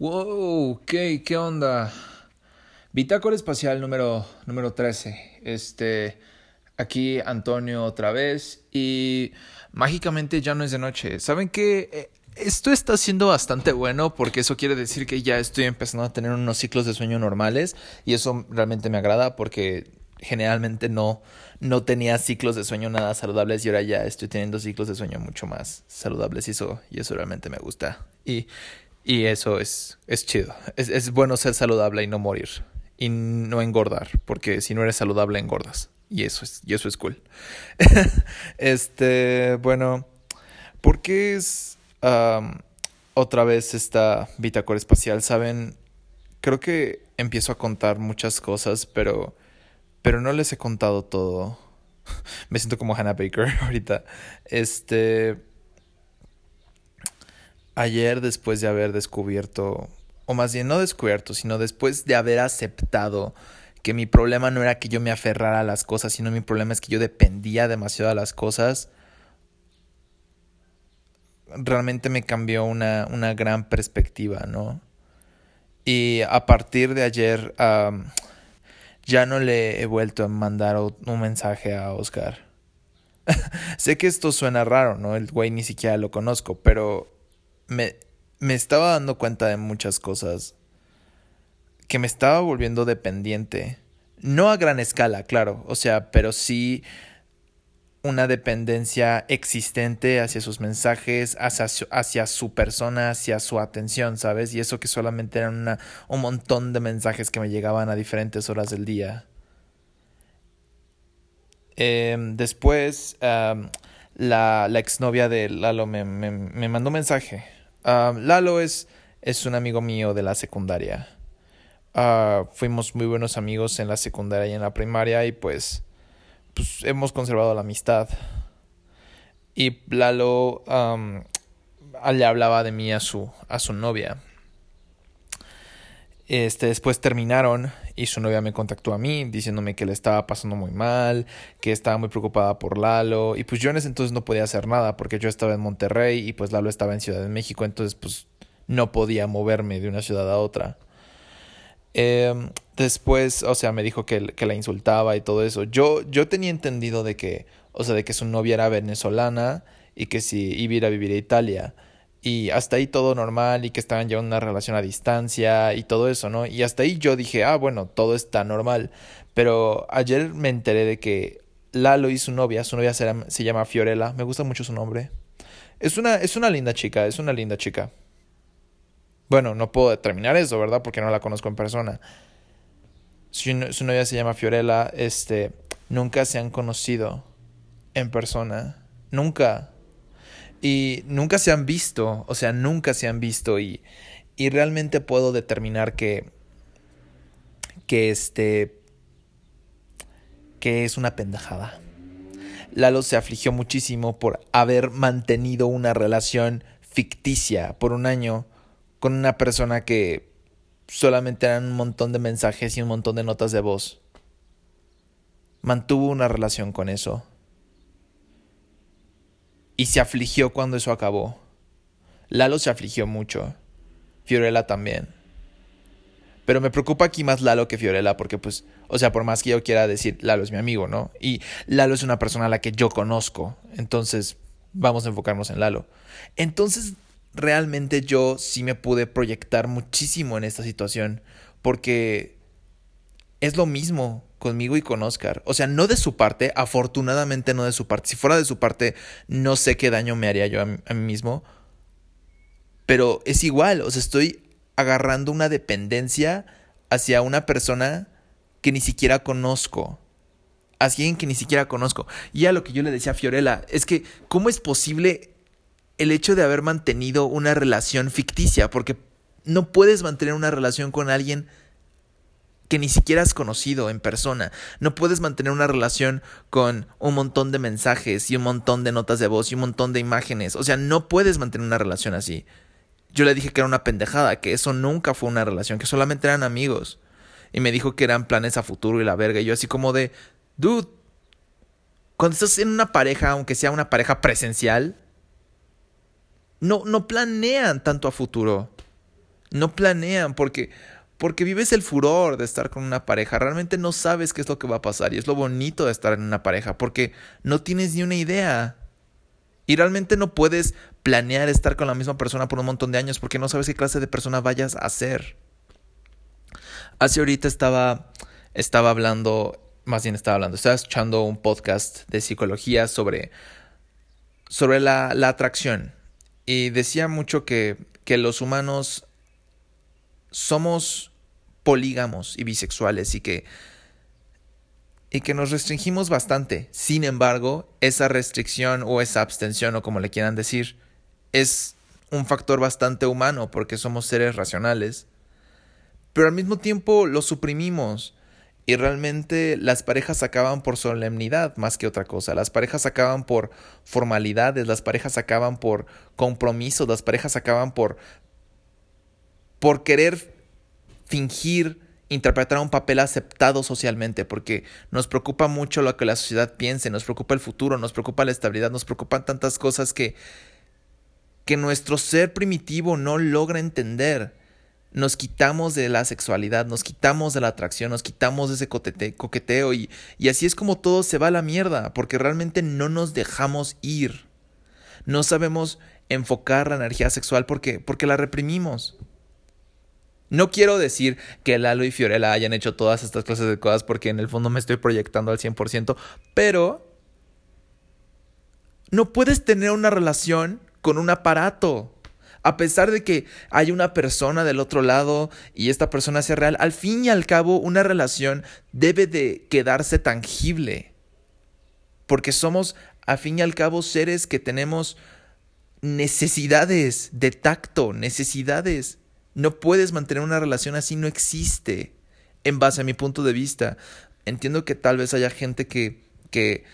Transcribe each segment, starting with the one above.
Wow, ¿qué, qué onda? Bitácora espacial número, número 13. Este, aquí Antonio otra vez y mágicamente ya no es de noche. ¿Saben qué? Eh, esto está siendo bastante bueno porque eso quiere decir que ya estoy empezando a tener unos ciclos de sueño normales y eso realmente me agrada porque generalmente no, no tenía ciclos de sueño nada saludables y ahora ya estoy teniendo ciclos de sueño mucho más saludables y eso, y eso realmente me gusta. Y y eso es, es chido. Es, es bueno ser saludable y no morir. Y no engordar, porque si no eres saludable engordas. Y eso es, y eso es cool. este, bueno, ¿por qué es otra vez esta bitácora espacial? Saben, creo que empiezo a contar muchas cosas, pero, pero no les he contado todo. Me siento como Hannah Baker ahorita. Este ayer después de haber descubierto, o más bien no descubierto, sino después de haber aceptado que mi problema no era que yo me aferrara a las cosas, sino mi problema es que yo dependía demasiado de las cosas, realmente me cambió una, una gran perspectiva, ¿no? Y a partir de ayer ya no le he vuelto a mandar un mensaje a Oscar. sé que esto suena raro, ¿no? El güey ni siquiera lo conozco, pero me, me estaba dando cuenta de muchas cosas. Que me estaba volviendo dependiente. No a gran escala, claro. O sea, pero sí una dependencia existente hacia sus mensajes, hacia su, hacia su, persona, hacia su atención, ¿sabes? Y eso que solamente eran una, un montón de mensajes que me llegaban a diferentes horas del día. Em, después, la, la exnovia de Lalo me, me, me mandó un mensaje Lalo es, es un amigo mío de la secundaria. Ah, fuimos muy buenos amigos en la secundaria y en la primaria y pues, pues hemos conservado la amistad. Y Lalo le hablaba de mí a su, a su novia. Este, después terminaron y su novia me contactó a mí diciéndome que le estaba pasando muy mal, que estaba muy preocupada por Lalo y pues yo en ese entonces no podía hacer nada porque yo estaba en Monterrey y pues Lalo estaba en Ciudad de México, entonces pues no podía moverme de una ciudad a otra. Em, después, o sea, me dijo que, que, la insultaba y todo eso. Yo, yo tenía entendido de que, o sea, de que su novia era venezolana y que si iba a ir a vivir a Italia y hasta ahí todo normal y que estaban llevando una relación a distancia y todo eso, ¿no? Y hasta ahí yo dije, ah, bueno, todo está normal. Pero ayer me enteré de que Lalo y su novia, su novia se, llama Fiorella, me gusta mucho su nombre. Es una, es una linda chica, es una linda chica. Bueno, no puedo determinar eso, ¿verdad? Porque no la conozco en persona. Su, su novia se llama Fiorella, este, nunca se han conocido en persona. Nunca y nunca se han visto, o sea, nunca se han visto y, y realmente puedo determinar que, que este, que es una pendejada. Lalo se afligió muchísimo por haber mantenido una relación ficticia por un año con una persona que solamente eran un montón de mensajes y un montón de notas de voz. Mantuvo una relación con eso y se afligió cuando eso acabó. Lalo se afligió mucho. Fiorella también. Pero me preocupa aquí más Lalo que Fiorella porque pues, o sea, por más que yo quiera decir, Lalo es mi amigo, ¿no? Y Lalo es una persona a la que yo conozco. Entonces, vamos a enfocarnos en Lalo. Entonces, realmente yo sí me pude proyectar muchísimo en esta situación porque es lo mismo conmigo y con Oscar. O sea, no de su parte, afortunadamente no de su parte. Si fuera de su parte, no sé qué daño me haría yo a mí, mismo. Pero es igual, o sea, estoy agarrando una dependencia hacia una persona que ni siquiera conozco. Hacia alguien que ni siquiera conozco. Y a lo que yo le decía a Fiorella, es que, ¿cómo es posible el hecho de haber mantenido una relación ficticia? Porque no puedes mantener una relación con alguien que ni siquiera has conocido en persona. No puedes mantener una relación con un montón de mensajes y un montón de notas de voz y un montón de imágenes. O sea, no puedes mantener una relación así. Yo le dije que era una pendejada, que eso nunca fue una relación, que solamente eran amigos. Y me dijo que eran planes a futuro y la verga. Y yo así como de, dude, cuando estás en una pareja, aunque sea una pareja presencial, no, no planean tanto a futuro. No planean porque porque vives el furor de estar con una pareja. Realmente no sabes qué es lo que va a pasar y es lo bonito de estar en una pareja porque no tienes ni una idea. Y realmente no puedes planear estar con la misma persona por un montón de años porque no sabes qué clase de persona vayas a ser. Hace ahorita estaba, estaba hablando, más bien estaba hablando, estaba escuchando un podcast de psicología sobre, sobre la, atracción. Y decía mucho que, que los humanos somos polígamos y bisexuales y que y que nos restringimos bastante. Sin embargo, esa restricción o esa abstención o como le quieran decir, es un factor bastante humano porque somos seres racionales. Pero al mismo tiempo lo suprimimos y realmente las parejas acaban por solemnidad más que otra cosa. Las parejas acaban por formalidades, las parejas acaban por compromisos, las parejas acaban por por querer fingir interpretar un papel aceptado socialmente, porque nos preocupa mucho lo que la sociedad piense, nos preocupa el futuro, nos preocupa la estabilidad, nos preocupan tantas cosas que, que nuestro ser primitivo no logra entender. Nos quitamos de la sexualidad, nos quitamos de la atracción, nos quitamos de ese coqueteo y, y así es como todo se va a la mierda, porque realmente no nos dejamos ir. No sabemos enfocar la energía sexual porque, porque la reprimimos. No quiero decir que Lalo y Fiorella hayan hecho todas estas clases de cosas porque en el fondo me estoy proyectando al 100%, pero no puedes tener una relación con un aparato. A pesar de que hay una persona del otro lado y esta persona sea real, al fin y al cabo una relación debe de quedarse tangible. Porque somos, a fin y al cabo, seres que tenemos necesidades de tacto, necesidades no puedes mantener una relación así, no existe. En base a mi punto de vista. Entiendo que tal vez haya gente que, que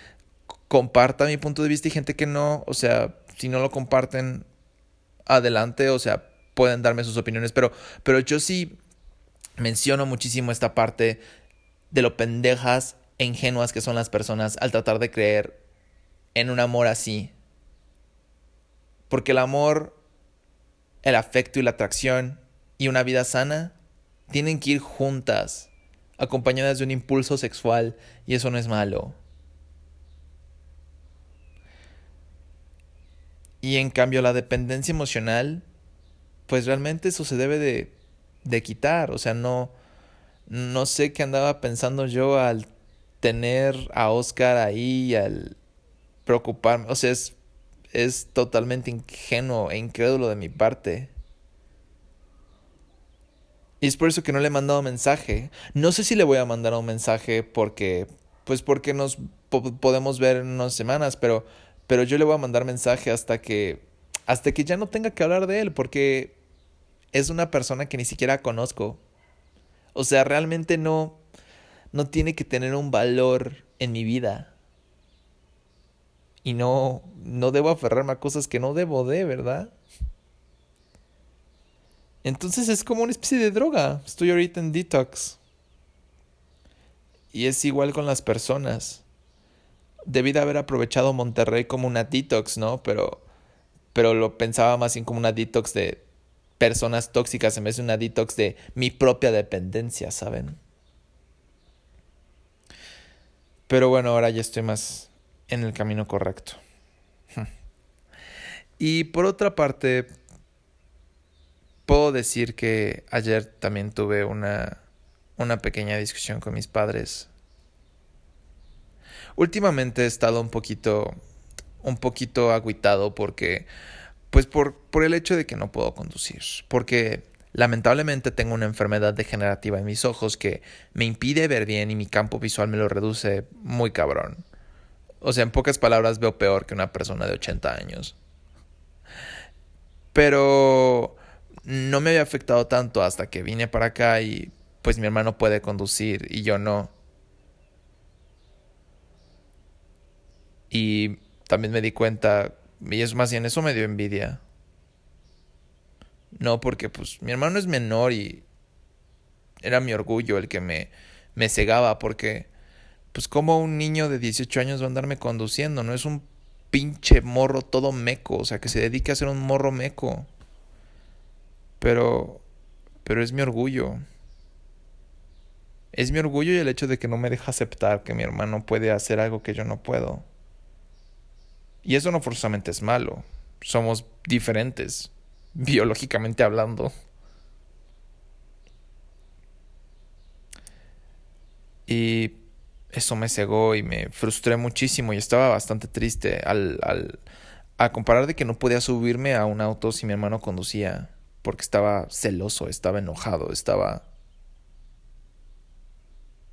comparta mi punto de vista y gente que no. O sea, si no lo comparten, adelante. O sea, pueden darme sus opiniones. Pero, pero yo sí menciono muchísimo esta parte de lo pendejas e ingenuas que son las personas al tratar de creer en un amor así. Porque el amor, el afecto y la atracción y una vida sana tienen que ir juntas, acompañadas de un impulso sexual, y eso no es malo. Y en cambio la dependencia emocional, pues realmente eso se debe de, de quitar, o sea, no, no sé qué andaba pensando yo al tener a Oscar ahí, al preocuparme, o sea, es, es totalmente ingenuo e incrédulo de mi parte. Y es por eso que no le he mandado mensaje. No sé si le voy a mandar un mensaje porque, pues porque nos podemos ver en unas semanas, pero, pero yo le voy a mandar mensaje hasta que, hasta que ya no tenga que hablar de él, porque es una persona que ni siquiera conozco. O sea, realmente no, no tiene que tener un valor en mi vida. Y no, no debo aferrarme a cosas que no debo de, ¿verdad? Entonces es como una especie de droga. Estoy ahorita en detox. Y es igual con las personas. Debí de haber aprovechado Monterrey como una detox, ¿no? Pero, pero lo pensaba más bien como una detox de personas tóxicas en vez de una detox de mi propia dependencia, ¿saben? Pero bueno, ahora ya estoy más en el camino correcto. Y por otra parte, Puedo decir que ayer también tuve una, una pequeña discusión con mis padres. Últimamente he estado un poquito, un poquito agüitado porque, pues por, por el hecho de que no puedo conducir. Porque lamentablemente tengo una enfermedad degenerativa en mis ojos que me impide ver bien y mi campo visual me lo reduce muy cabrón. O sea, en pocas palabras veo peor que una persona de 80 años. Pero no me había afectado tanto hasta que vine para acá y pues mi hermano puede conducir y yo no. Y también me di cuenta, y es más bien eso me dio envidia. No, porque pues mi hermano es menor y era mi orgullo el que me, me cegaba porque pues como un niño de 18 años va a andarme conduciendo, no es un pinche morro todo meco, o sea, que se dedique a ser un morro meco. Pero pero es mi orgullo. Es mi orgullo y el hecho de que no me deja aceptar que mi hermano puede hacer algo que yo no puedo. Y eso no forzosamente es malo. Somos diferentes, biológicamente hablando. Y eso me cegó y me frustré muchísimo y estaba bastante triste al, al a comparar de que no podía subirme a un auto si mi hermano conducía porque estaba celoso, estaba enojado, estaba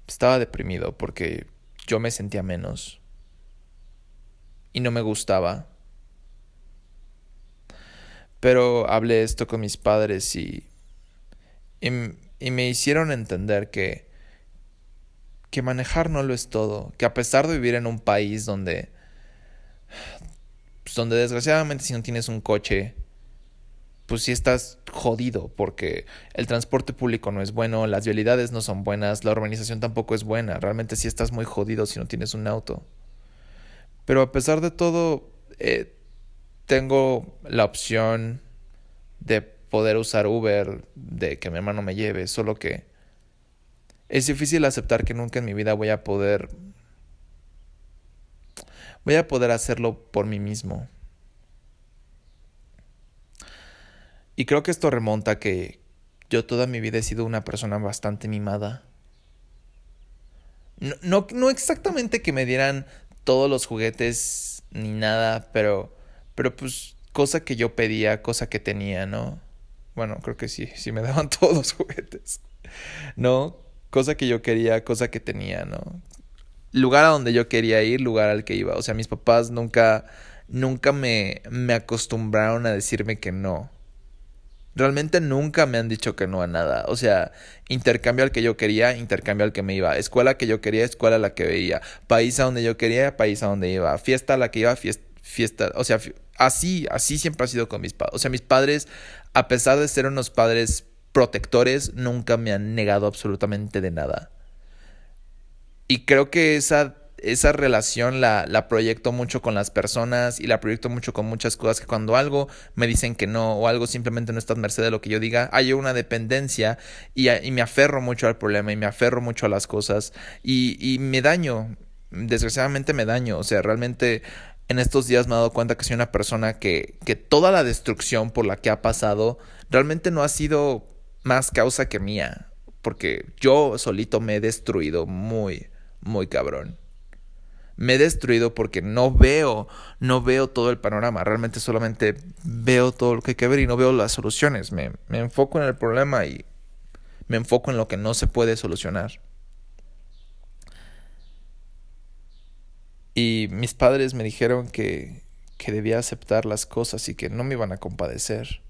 estaba deprimido porque yo me sentía menos y no me gustaba. Pero hablé esto con mis padres y, y, me hicieron entender que, que manejar no lo es todo, que a pesar de vivir en un país donde, pues, donde desgraciadamente si no tienes un coche, pues sí estás jodido porque el transporte público no es bueno, las vialidades no son buenas, la urbanización tampoco es buena, realmente sí estás muy jodido si no tienes un auto. Pero a pesar de todo, eh, tengo la opción de poder usar Uber, de que mi hermano me lleve, solo que es difícil aceptar que nunca en mi vida voy a poder voy a poder hacerlo por mí mismo. Y creo que esto remonta a que yo toda mi vida he sido una persona bastante mimada. No, no, no exactamente que me dieran todos los juguetes ni nada, pero, pero pues cosa que yo pedía, cosa que tenía, ¿no? Bueno, creo que sí, sí me daban todos los juguetes, ¿no? Cosa que yo quería, cosa que tenía, ¿no? Lugar a donde yo quería ir, lugar al que iba. O sea, mis papás nunca, nunca me, me acostumbraron a decirme que no. Realmente nunca me han dicho que no a nada. O sea, intercambio al que yo quería, intercambio al que me iba. Escuela que yo quería, escuela a la que veía. País a donde yo quería, país a donde iba. Fiesta a la que iba, fiesta. fiesta. O sea, así, así siempre ha sido con mis padres. O sea, mis padres, a pesar de ser unos padres protectores, nunca me han negado absolutamente de nada. Y creo que esa esa relación la, la proyecto mucho con las personas y la proyecto mucho con muchas cosas que cuando algo me dicen que no o algo simplemente no está a merced de lo que yo diga, hay una dependencia y, y me aferro mucho al problema y me aferro mucho a las cosas y, y me daño, desgraciadamente me daño, o sea, realmente en estos días me he dado cuenta que soy una persona que, que toda la destrucción por la que ha pasado realmente no ha sido más causa que mía, porque yo solito me he destruido muy, muy cabrón me he destruido porque no veo, no veo todo el panorama, realmente solamente veo todo lo que hay que ver y no veo las soluciones, me, me enfoco en el problema y me enfoco en lo que no se puede solucionar. Y mis padres me dijeron que, que debía aceptar las cosas y que no me iban a compadecer.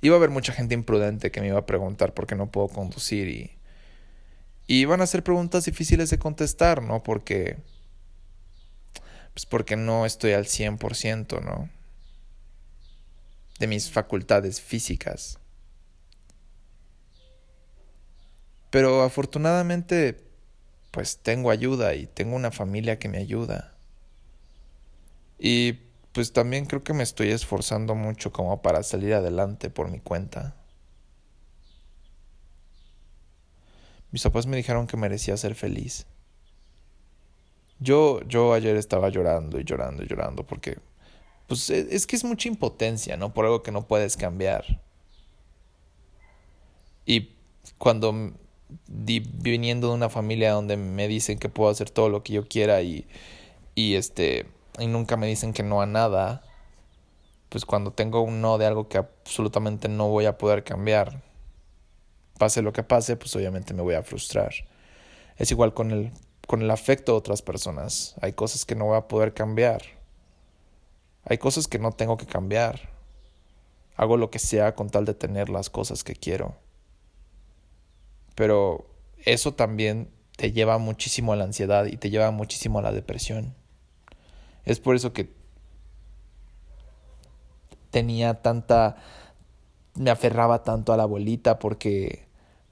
Iba a haber mucha gente imprudente que me iba a preguntar por qué no puedo conducir y, y iban a ser preguntas difíciles de contestar, ¿no? Porque pues porque no estoy al 100%, ¿no? De mis facultades físicas. Pero afortunadamente, pues tengo ayuda y tengo una familia que me ayuda. Y pues también creo que me estoy esforzando mucho como para salir adelante por mi cuenta. Mis papás me dijeron que merecía ser feliz. Yo, yo ayer estaba llorando y llorando y llorando porque, pues e, es que es mucha impotencia, ¿no? Por algo que no puedes cambiar. Y cuando viniendo de una familia donde me dicen que puedo hacer todo lo que yo quiera y, y este, y nunca me dicen que no a nada, pues cuando tengo un no de algo que absolutamente no voy a poder cambiar, pase lo que pase, pues obviamente me voy a frustrar. Es igual con el con el afecto de otras personas. Hay cosas que no voy a poder cambiar. Hay cosas que no tengo que cambiar. Hago lo que sea con tal de tener las cosas que quiero. Pero eso también te lleva muchísimo a la ansiedad y te lleva muchísimo a la depresión. Es por eso que tenía tanta me aferraba tanto a la abuelita porque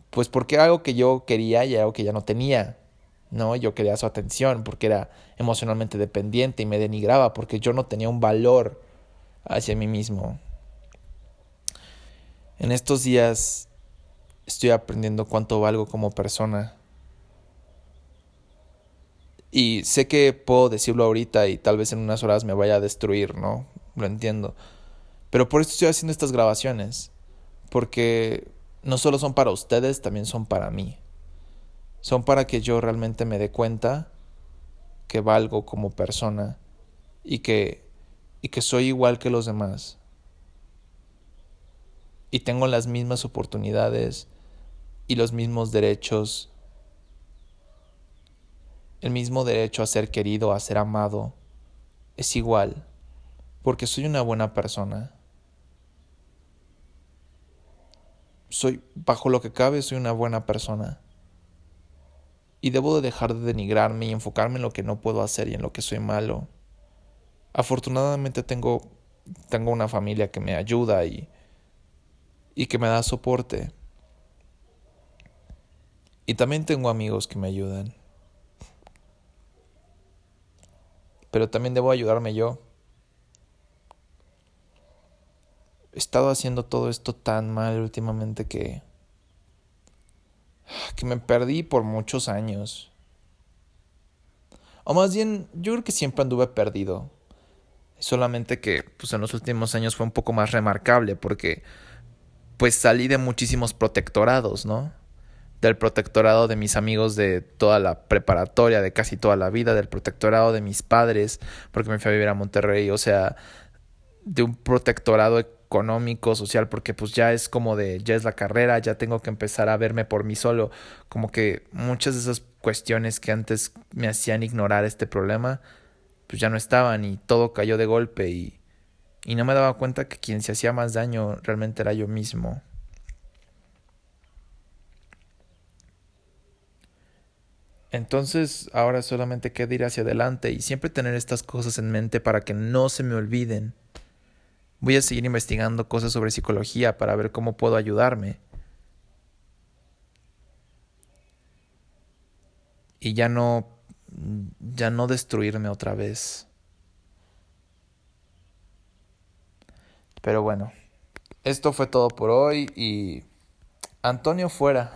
pues porque algo que yo quería y algo que ya no tenía. ¿No? Yo quería su atención porque era emocionalmente dependiente y me denigraba porque yo no tenía un valor hacia mí mismo. En estos días estoy aprendiendo cuánto valgo como persona. Y sé que puedo decirlo ahorita y tal vez en unas horas me vaya a destruir, ¿no? Lo entiendo. Pero por eso estoy haciendo estas grabaciones. Porque no solo son para ustedes, también son para mí. Son para que yo realmente me dé cuenta que valgo como persona y que, y que soy igual que los demás. Y tengo las mismas oportunidades y los mismos derechos. El mismo derecho a ser querido, a ser amado, es igual, porque soy una buena persona. Soy, bajo lo que cabe, soy una buena persona. Y debo de dejar de denigrarme y enfocarme en lo que no puedo hacer y en lo que soy malo. Afortunadamente tengo, tengo una familia que me ayuda y, y que me da soporte. Y también tengo amigos que me ayudan. Pero también debo ayudarme yo. He estado haciendo todo esto tan mal últimamente que que me perdí por muchos años. O más bien, yo creo que siempre anduve perdido. Solamente que pues en los últimos años fue un poco más remarcable porque pues salí de muchísimos protectorados, ¿no? Del protectorado de mis amigos de toda la preparatoria, de casi toda la vida, del protectorado de mis padres, porque me fui a vivir a Monterrey, o sea, de un protectorado económico, social, porque pues ya es como de, ya es la carrera, ya tengo que empezar a verme por mí solo, como que muchas de esas cuestiones que antes me hacían ignorar este problema, pues ya no estaban y todo cayó de golpe y, y no me daba cuenta que quien se hacía más daño realmente era yo mismo. Entonces ahora solamente queda ir hacia adelante y siempre tener estas cosas en mente para que no se me olviden. Voy a seguir investigando cosas sobre psicología para ver cómo puedo ayudarme. Y ya no ya no destruirme otra vez. Pero bueno, esto fue todo por hoy y Antonio fuera.